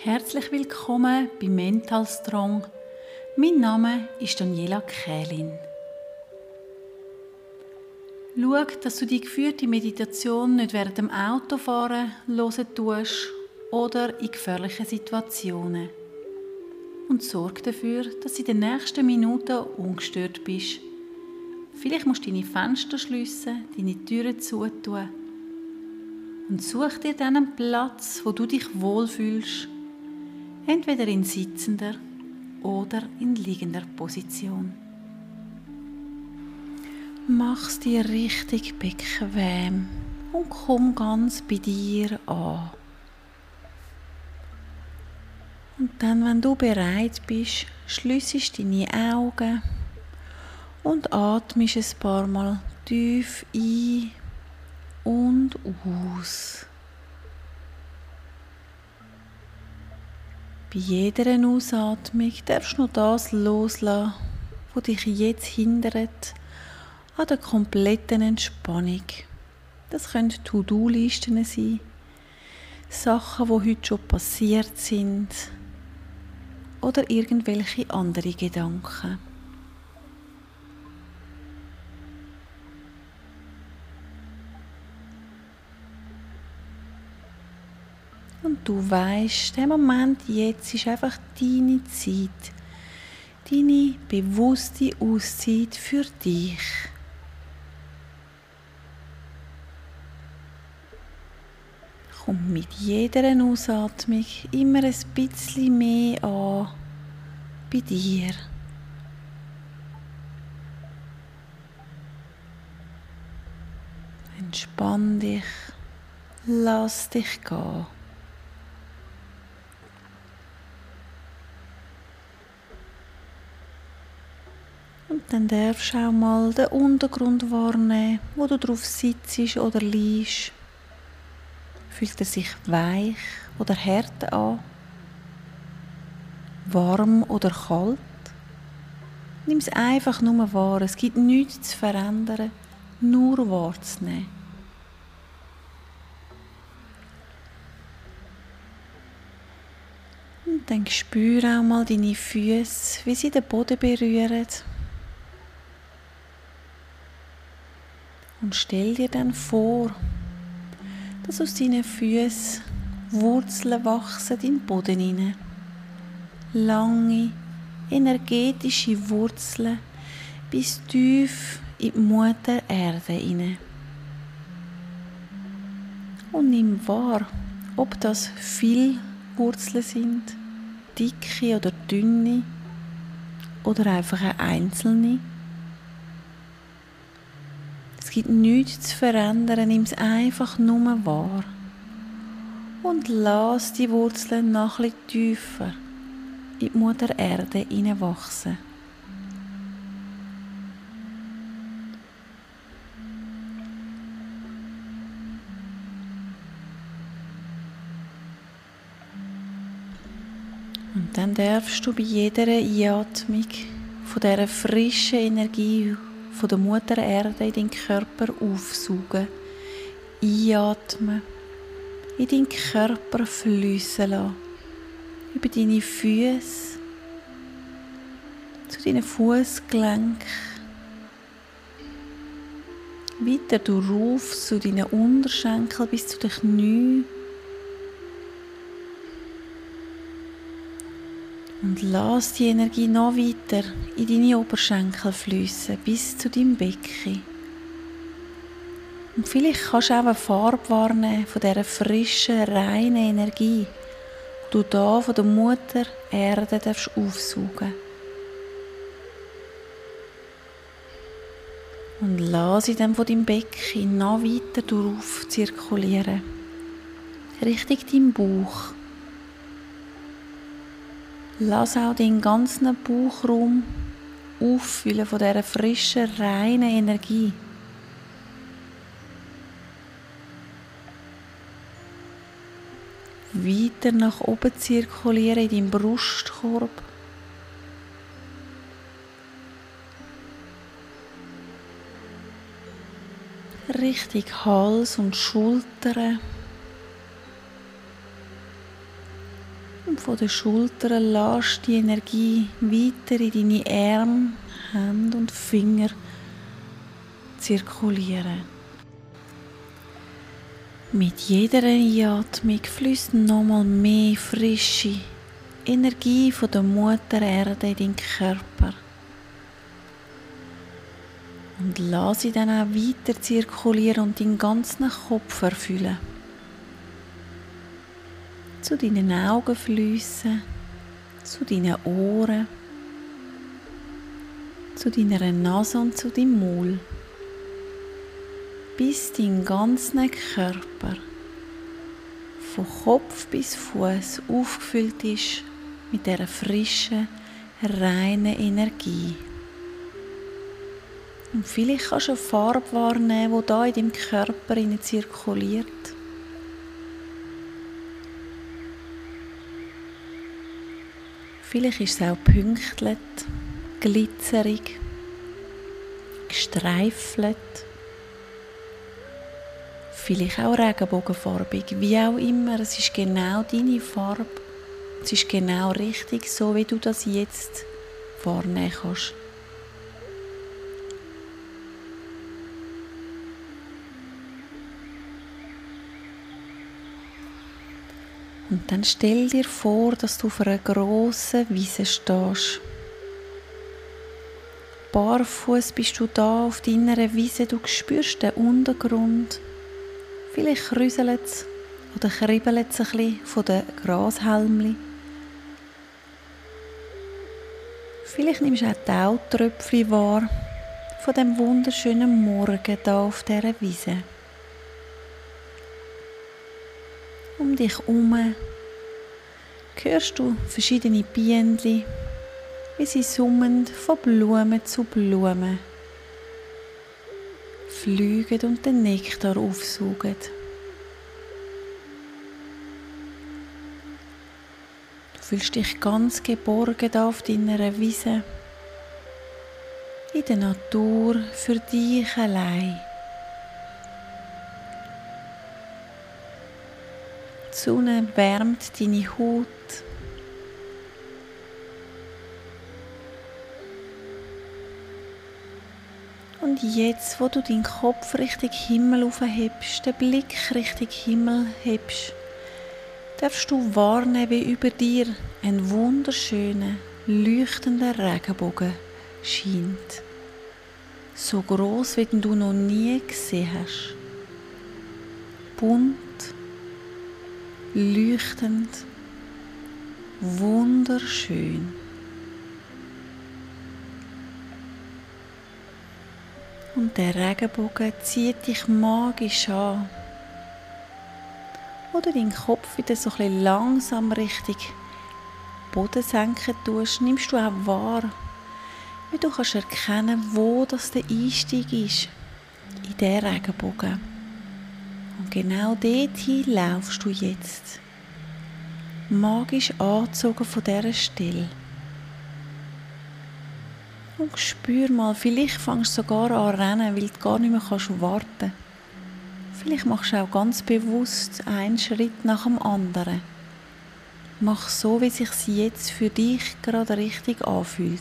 Herzlich willkommen bei Mental Strong. Mein Name ist Daniela Kählin. Schau, dass du die geführte Meditation nicht während dem Autofahren hören tust oder in gefährlichen Situationen. Und sorge dafür, dass du in den nächsten Minuten ungestört bist. Vielleicht musst du deine Fenster schliessen, deine Türen zutun. Und such dir dann einen Platz, wo du dich wohlfühlst entweder in sitzender oder in liegender Position. Mach's dir richtig bequem und komm ganz bei dir an. Und dann, wenn du bereit bist, schließest deine Augen und atmest ein paar Mal tief ein und aus. Bei jeder Ausatmung darfst du noch das loslassen, was dich jetzt hindert an der kompletten Entspannung. Das können To-Do-Listen sein, Sachen, die heute schon passiert sind oder irgendwelche andere Gedanken. Du weißt, der Moment jetzt ist einfach deine Zeit. Deine bewusste Auszeit für dich. Komm mit jeder Ausatmung immer ein bisschen mehr an bei dir. Entspann dich, lass dich gehen. Dann darfst du auch mal den Untergrund wahrnehmen, wo du drauf sitzt oder liegst. Fühlt er sich weich oder hart an? Warm oder kalt? Nimm es einfach nur wahr. Es gibt nichts zu verändern, nur wahrzunehmen. Und dann spüre auch mal deine Füße, wie sie den Boden berühren. Und stell dir dann vor, dass aus deinen Füßen Wurzeln wachsen in den Boden hinein. Lange, energetische Wurzeln bis tief in die Mutter Erde hinein. Und nimm wahr, ob das viele Wurzeln sind, dicke oder dünne oder einfach eine einzelne. Es gibt nichts zu verändern, nimm es einfach nur wahr. Und lass die Wurzeln noch etwas tiefer in die Mutter Erde hineinwachsen. Und dann darfst du bei jeder Einatmung von dieser frischen Energie von der Mutter Erde in deinen Körper aufsaugen, einatmen, in deinen Körper fließen lassen, über deine Füße, zu deinen Fußgelenken, weiter darauf zu deinen Unterschenkeln bis zu den Knien Und lass die Energie noch weiter in deine Oberschenkel fließen bis zu deinem Becken. Und vielleicht kannst du auch eine Farbe wahrnehmen von dieser frischen, reinen Energie, die du da von der Mutter Erde darfst aufsaugen Und lass sie dann von deinem Becken noch weiter darauf zirkulieren. Richtung deinem Bauch. Lass auch deinen ganzen Bauchraum auffüllen von dieser frischen, reinen Energie. Weiter nach oben zirkulieren in deinem Brustkorb. Richtig Hals und Schultern. Von den Schultern lass die Energie weiter in deine Arme, Hände und Finger zirkulieren. Mit jeder Einatmung fließt nochmal mehr frische Energie von der Mutter Erde in deinen Körper. Und lass sie dann auch weiter zirkulieren und deinen ganzen Kopf erfüllen. Zu deinen Augenflüssen, zu deinen Ohren, zu deiner Nase und zu deinem Maul bis dein ganzer Körper von Kopf bis Fuß aufgefüllt ist mit der frischen, reinen Energie. Und vielleicht kannst du eine Farbe wahrnehmen, die da in deinem Körper zirkuliert. Vielleicht ist es auch pünktlet, glitzerig, gestreifelt vielleicht auch regenbogenfarbig, wie auch immer. Es ist genau deine Farbe. Es ist genau richtig, so wie du das jetzt vornehmen kannst. Und dann stell dir vor, dass du auf einer grossen Wiese stehst. Barfuß bist du da auf deiner Wiese, du spürst den Untergrund. Vielleicht krüselt es oder kribbelt es ein bisschen von den Grashalmli. Vielleicht nimmst du auch Tautröpfchen wahr von dem wunderschönen Morgen hier auf dieser Wiese. Um dich herum hörst du verschiedene Bienen, wie sie summend von Blume zu Blume fliegen und den Nektar aufsaugen. Du fühlst dich ganz geborgen auf deiner Wiese, in der Natur, für dich allein. Sonne wärmt deine Haut Und jetzt, wo du deinen Kopf Richtung Himmel aufhebst, den Blick Richtung Himmel hebst, darfst du wahrnehmen, wie über dir ein wunderschöner, leuchtender Regenbogen scheint. So groß, wie du noch nie gesehen hast. Bunt, leuchtend, wunderschön. Und der Regenbogen zieht dich magisch an. Oder deinen Kopf wieder so ein langsam Richtung Boden senken tust, nimmst du auch wahr, wie du kannst erkennen, wo das der Einstieg ist in der Regenbogen. Und genau dorthin laufst du jetzt. Magisch angezogen von dieser Stelle. Und spür mal, vielleicht fängst du sogar an rennen, weil du gar nicht mehr kannst warten Vielleicht machst du auch ganz bewusst einen Schritt nach dem anderen. Mach so, wie sich jetzt für dich gerade richtig anfühlt.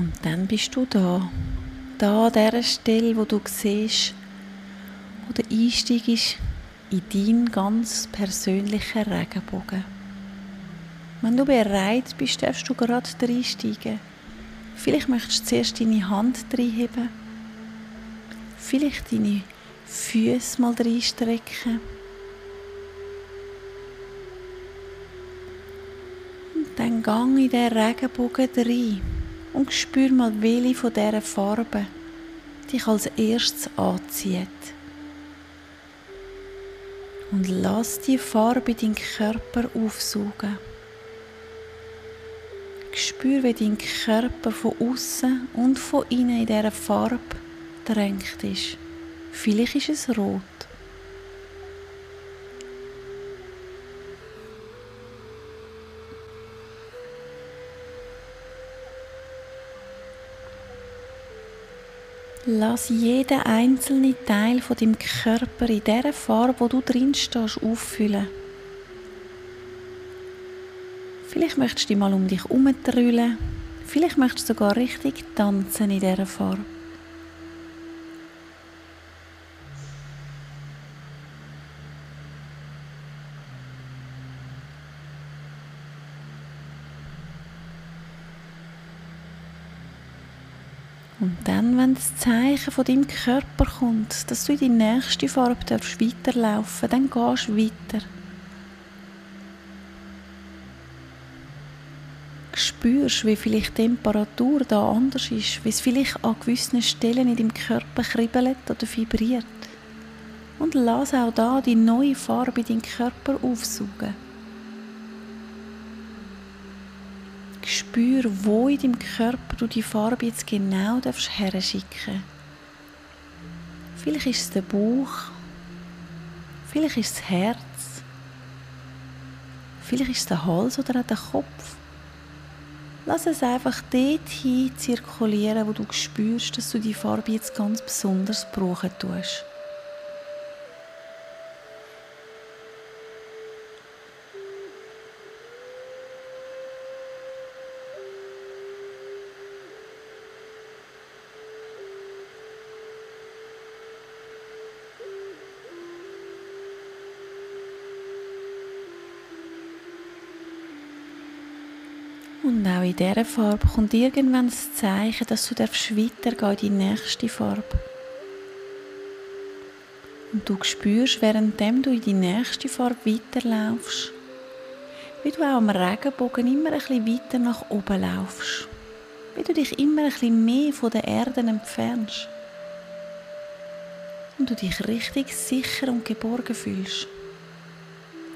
Und dann bist du da. Da an dieser Stelle, wo du siehst, wo der Einstieg ist in deinen ganz persönlichen Regenbogen. Wenn du bereit bist, darfst du gerade reinsteigen. Vielleicht möchtest du zuerst deine Hand reinheben. Vielleicht deine Füße mal reinstrecken. Und dann gang in den Regenbogen rein und spür mal, welche von diesen Farben dich als erstes anzieht und lass die Farbe deinen Körper aufsaugen. Spür, wie dein Körper von außen und von innen in dieser Farbe drängt ist. Vielleicht ist es rot. Lass jeden einzelnen Teil von deinem Körper in der Farbe, wo du drin stehst, auffüllen. Vielleicht möchtest du dich mal um dich herumtrüllen. Vielleicht möchtest du sogar richtig tanzen in dieser Farbe. Und dann, wenn das Zeichen von deinem Körper kommt, dass du in die nächste Farbe darfst weiterlaufen dann gehst du weiter. Spürst, wie vielleicht die Temperatur da anders ist, wie es vielleicht an gewissen Stellen in deinem Körper kribbelt oder vibriert. Und lass auch da die neue Farbe in deinen Körper aufsaugen. Spür, wo in deinem Körper du die Farbe jetzt genau darfst. Vielleicht ist es der Bauch, vielleicht ist es das Herz, vielleicht ist es der Hals oder auch der Kopf. Lass es einfach dort hin zirkulieren, wo du spürst, dass du die Farbe jetzt ganz besonders brauchen tust. Dieser Farbe kommt irgendwann das Zeichen, dass du weitergehen in die nächste Farbe. Und du spürst, währenddem du in die nächste Farbe weiterlaufst, wie du auch am Regenbogen immer ein bisschen weiter nach oben laufst. Wie du dich immer ein bisschen mehr von der Erde entfernst. Und du dich richtig sicher und geborgen fühlst.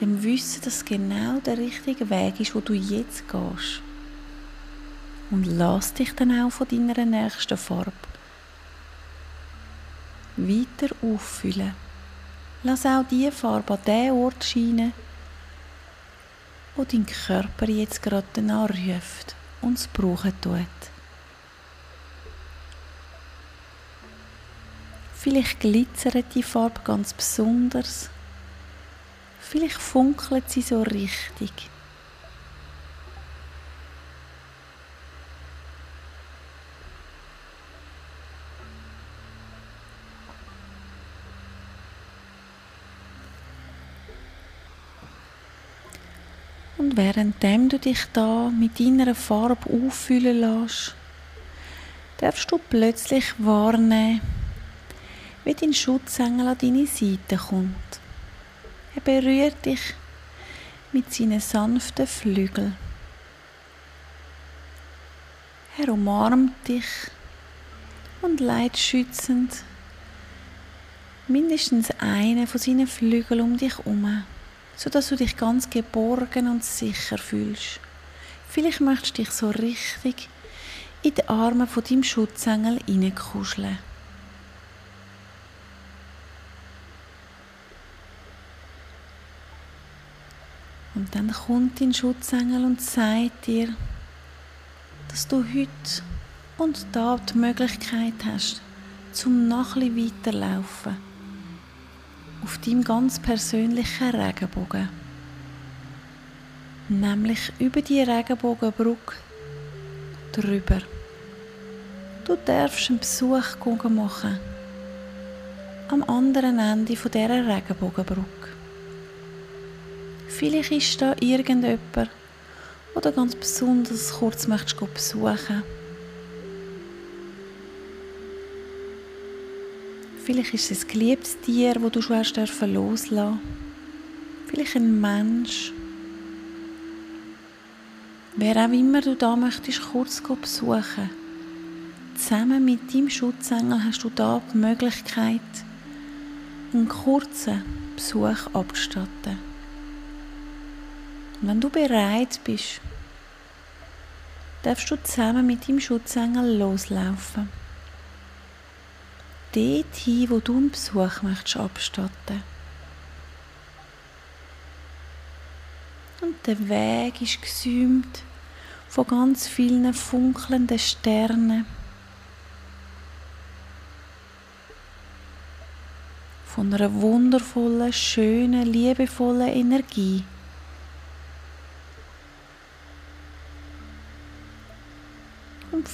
Dem Wissen, dass genau der richtige Weg ist, wo du jetzt gehst und lass dich dann auch von deiner nächsten Farbe weiter auffüllen. Lass auch diese Farbe an den Ort scheinen, wo dein Körper jetzt gerade danach ruft und es brauchen tut. Vielleicht glitzert die Farbe ganz besonders. Vielleicht funkelt sie so richtig. Und währenddem du dich da mit deiner Farbe auffüllen lässt, darfst du plötzlich wahrnehmen, wie dein Schutzengel an deine Seite kommt. Er berührt dich mit seinen sanften Flügeln. Er umarmt dich und leitet schützend mindestens einen von seinen Flügeln um dich herum sodass du dich ganz geborgen und sicher fühlst. Vielleicht möchtest du dich so richtig in die Arme von deinem Schutzengel hineinkuscheln. Und dann kommt dein Schutzengel und sagt dir, dass du heute und da die Möglichkeit hast, zum noch ein weiterlaufen auf deinem ganz persönlichen Regenbogen. Nämlich über die Regenbogenbrücke drüber. Du darfst einen Besuch machen. Am anderen Ende dieser Regenbogenbrücke. Vielleicht ist da irgendjemand, oder ganz besonders kurz möchtest besuchen Vielleicht ist es ein geliebtes Tier, das du schon hast loslassen Vielleicht ein Mensch. Wer auch immer du da möchtest, kurz besuchen. Zusammen mit deinem Schutzengel hast du da die Möglichkeit, einen kurzen Besuch abzustatten. Und wenn du bereit bist, darfst du zusammen mit deinem Schutzengel loslaufen dort hin, wo du einen Besuch möchtest abstatten Und der Weg ist gesäumt von ganz vielen funkelnden Sternen. Von einer wundervollen, schönen, liebevollen Energie.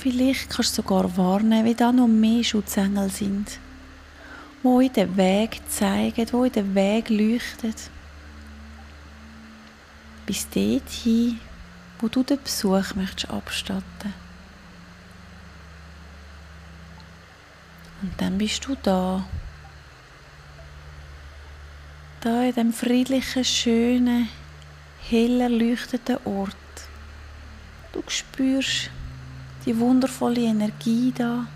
Vielleicht kannst du sogar warnen, wie da noch mehr Schutzengel sind, wo in den Weg zeigen, wo in den Weg leuchten. Bis dorthin, wo du den Besuch möchtest abstatten. Und dann bist du da. Da in dem friedlichen, schönen, hell erleuchteten Ort. Du spürst die wundervolle Energie da.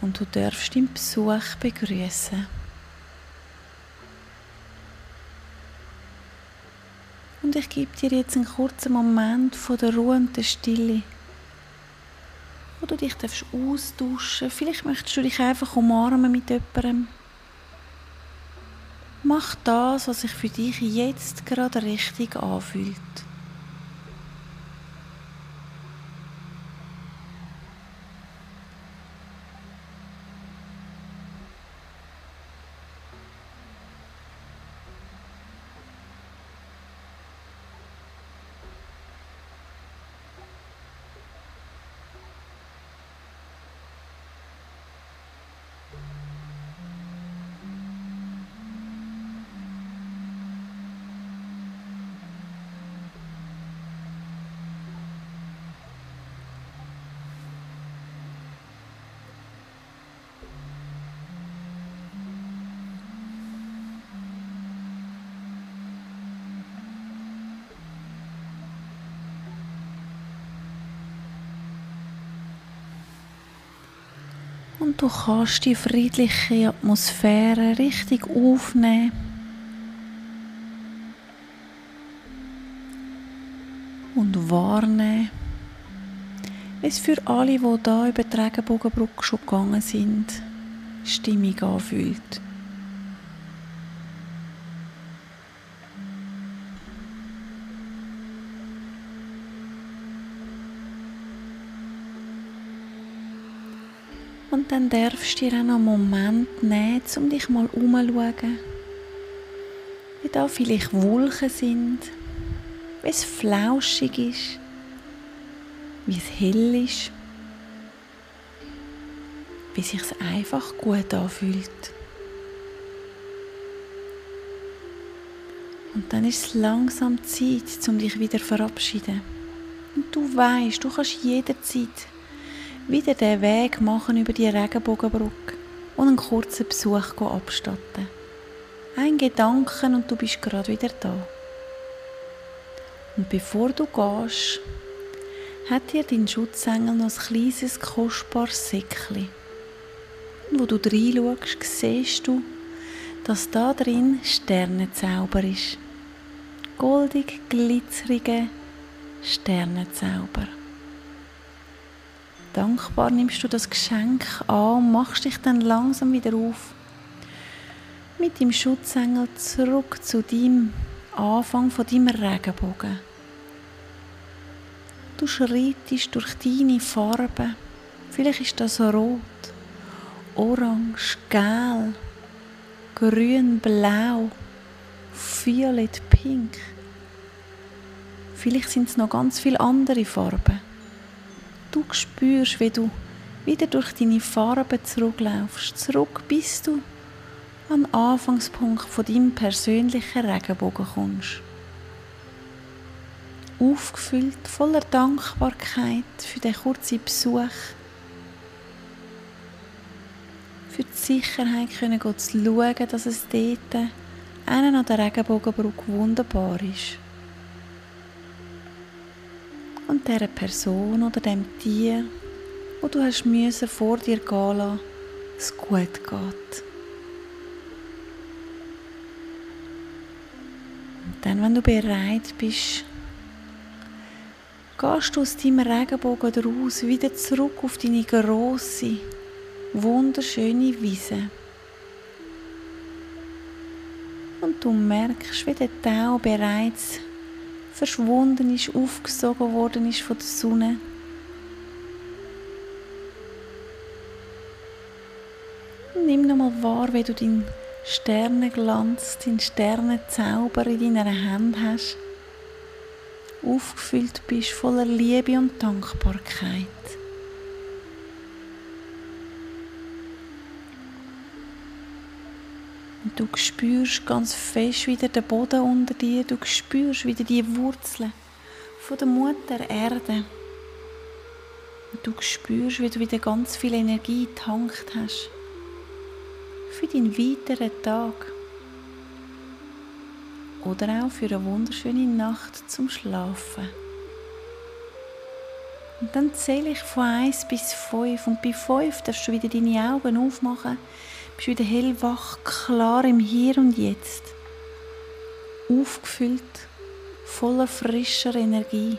Und du darfst deinen Besuch begrüßen. Und ich gebe dir jetzt einen kurzen Moment von der Ruhe und der Stille, wo du dich darfst austauschen Vielleicht möchtest du dich einfach umarmen mit jemandem. Mach das, was sich für dich jetzt gerade richtig anfühlt. Und du kannst die friedliche Atmosphäre richtig aufnehmen. Und wahrnehmen, wie es für alle, die hier über die Regenbogenbrücke schon gegangen sind, stimmig anfühlt. Dann darfst du dir auch noch einen Moment nehmen, um dich mal umzuschauen. Wie da vielleicht Wolken sind, wie es flauschig ist, wie es hell ist, wie sich einfach gut anfühlt. Und dann ist es langsam Zeit, um dich wieder zu verabschieden. Und du weißt, du kannst jederzeit wieder den Weg machen über die Regenbogenbrücke und einen kurzen Besuch abstatten. Ein Gedanken und du bist gerade wieder da. Und bevor du gehst, hat dir dein Schutzengel noch ein kleines, kostbares Säckchen. Und wo du reinschaust, siehst du, dass da drin Sternenzauber ist. Goldig glitzerige Sternenzauber. Dankbar nimmst du das Geschenk an und machst dich dann langsam wieder auf. Mit dem Schutzengel zurück zu deinem Anfang von deinem Regenbogen. Du schreitest durch deine Farben. Vielleicht ist das rot, orange, gelb, grün, blau, violett, pink. Vielleicht sind es noch ganz viele andere Farben du spürst, wie du wieder durch deine Farben zurücklaufst, zurück bis du an den Anfangspunkt von deinem persönlichen Regenbogen kommst. Aufgefüllt, voller Dankbarkeit für den kurzen Besuch, für die Sicherheit können zu schauen, dass es dort einen an der Regenbogenbrücke wunderbar ist und dieser Person oder dem Tier, wo du hast müssen vor dir gehen lassen, es gut geht. Und dann, wenn du bereit bist, gehst du aus deinem Regenbogen raus wieder zurück auf deine große, wunderschöne Wiese. Und du merkst, wie der Tau bereits verschwunden ist, aufgesogen worden ist von der Sonne. Nimm nochmal wahr, wie du deinen Sternenglanz, deinen Sternenzauber in deiner Hand hast aufgefüllt bist voller Liebe und Dankbarkeit. Du spürst ganz fest wieder den Boden unter dir. Du spürst wieder die Wurzeln von der Mutter Erde. Und du spürst, wie du wieder ganz viel Energie getankt hast für deinen weiteren Tag oder auch für eine wunderschöne Nacht zum Schlafen. Und dann zähle ich von 1 bis 5 und bei 5 darfst du wieder deine Augen aufmachen, bist wieder hellwach, klar im Hier und Jetzt, aufgefüllt, voller frischer Energie,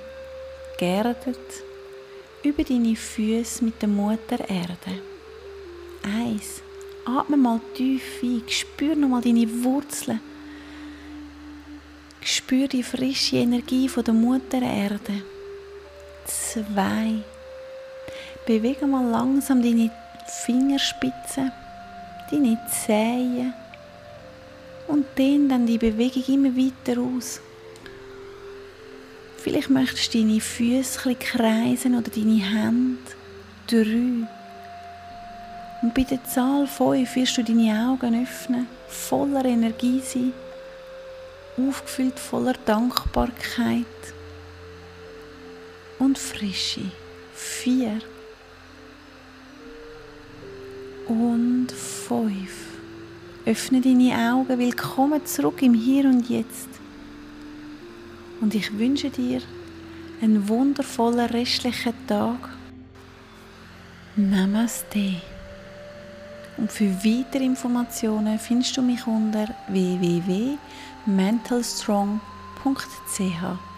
geerdet über deine Füße mit der Mutter Erde. Eins. Atme mal tief ein, spür nochmal deine Wurzeln. Spür die frische Energie von der Mutter Erde. Zwei. Bewege mal langsam deine Fingerspitzen, deine Zehen und dehn dann die Bewegung immer weiter aus. Vielleicht möchtest du deine Füße kreisen oder deine Hände. Drei. Und bei der Zahl 5 wirst du deine Augen öffnen, voller Energie sein, aufgefüllt voller Dankbarkeit und Frische. 4 und 5. Öffne deine Augen, willkommen zurück im Hier und Jetzt. Und ich wünsche dir einen wundervollen restlichen Tag. Namaste. Und für weitere Informationen findest du mich unter www.mentalstrong.ch.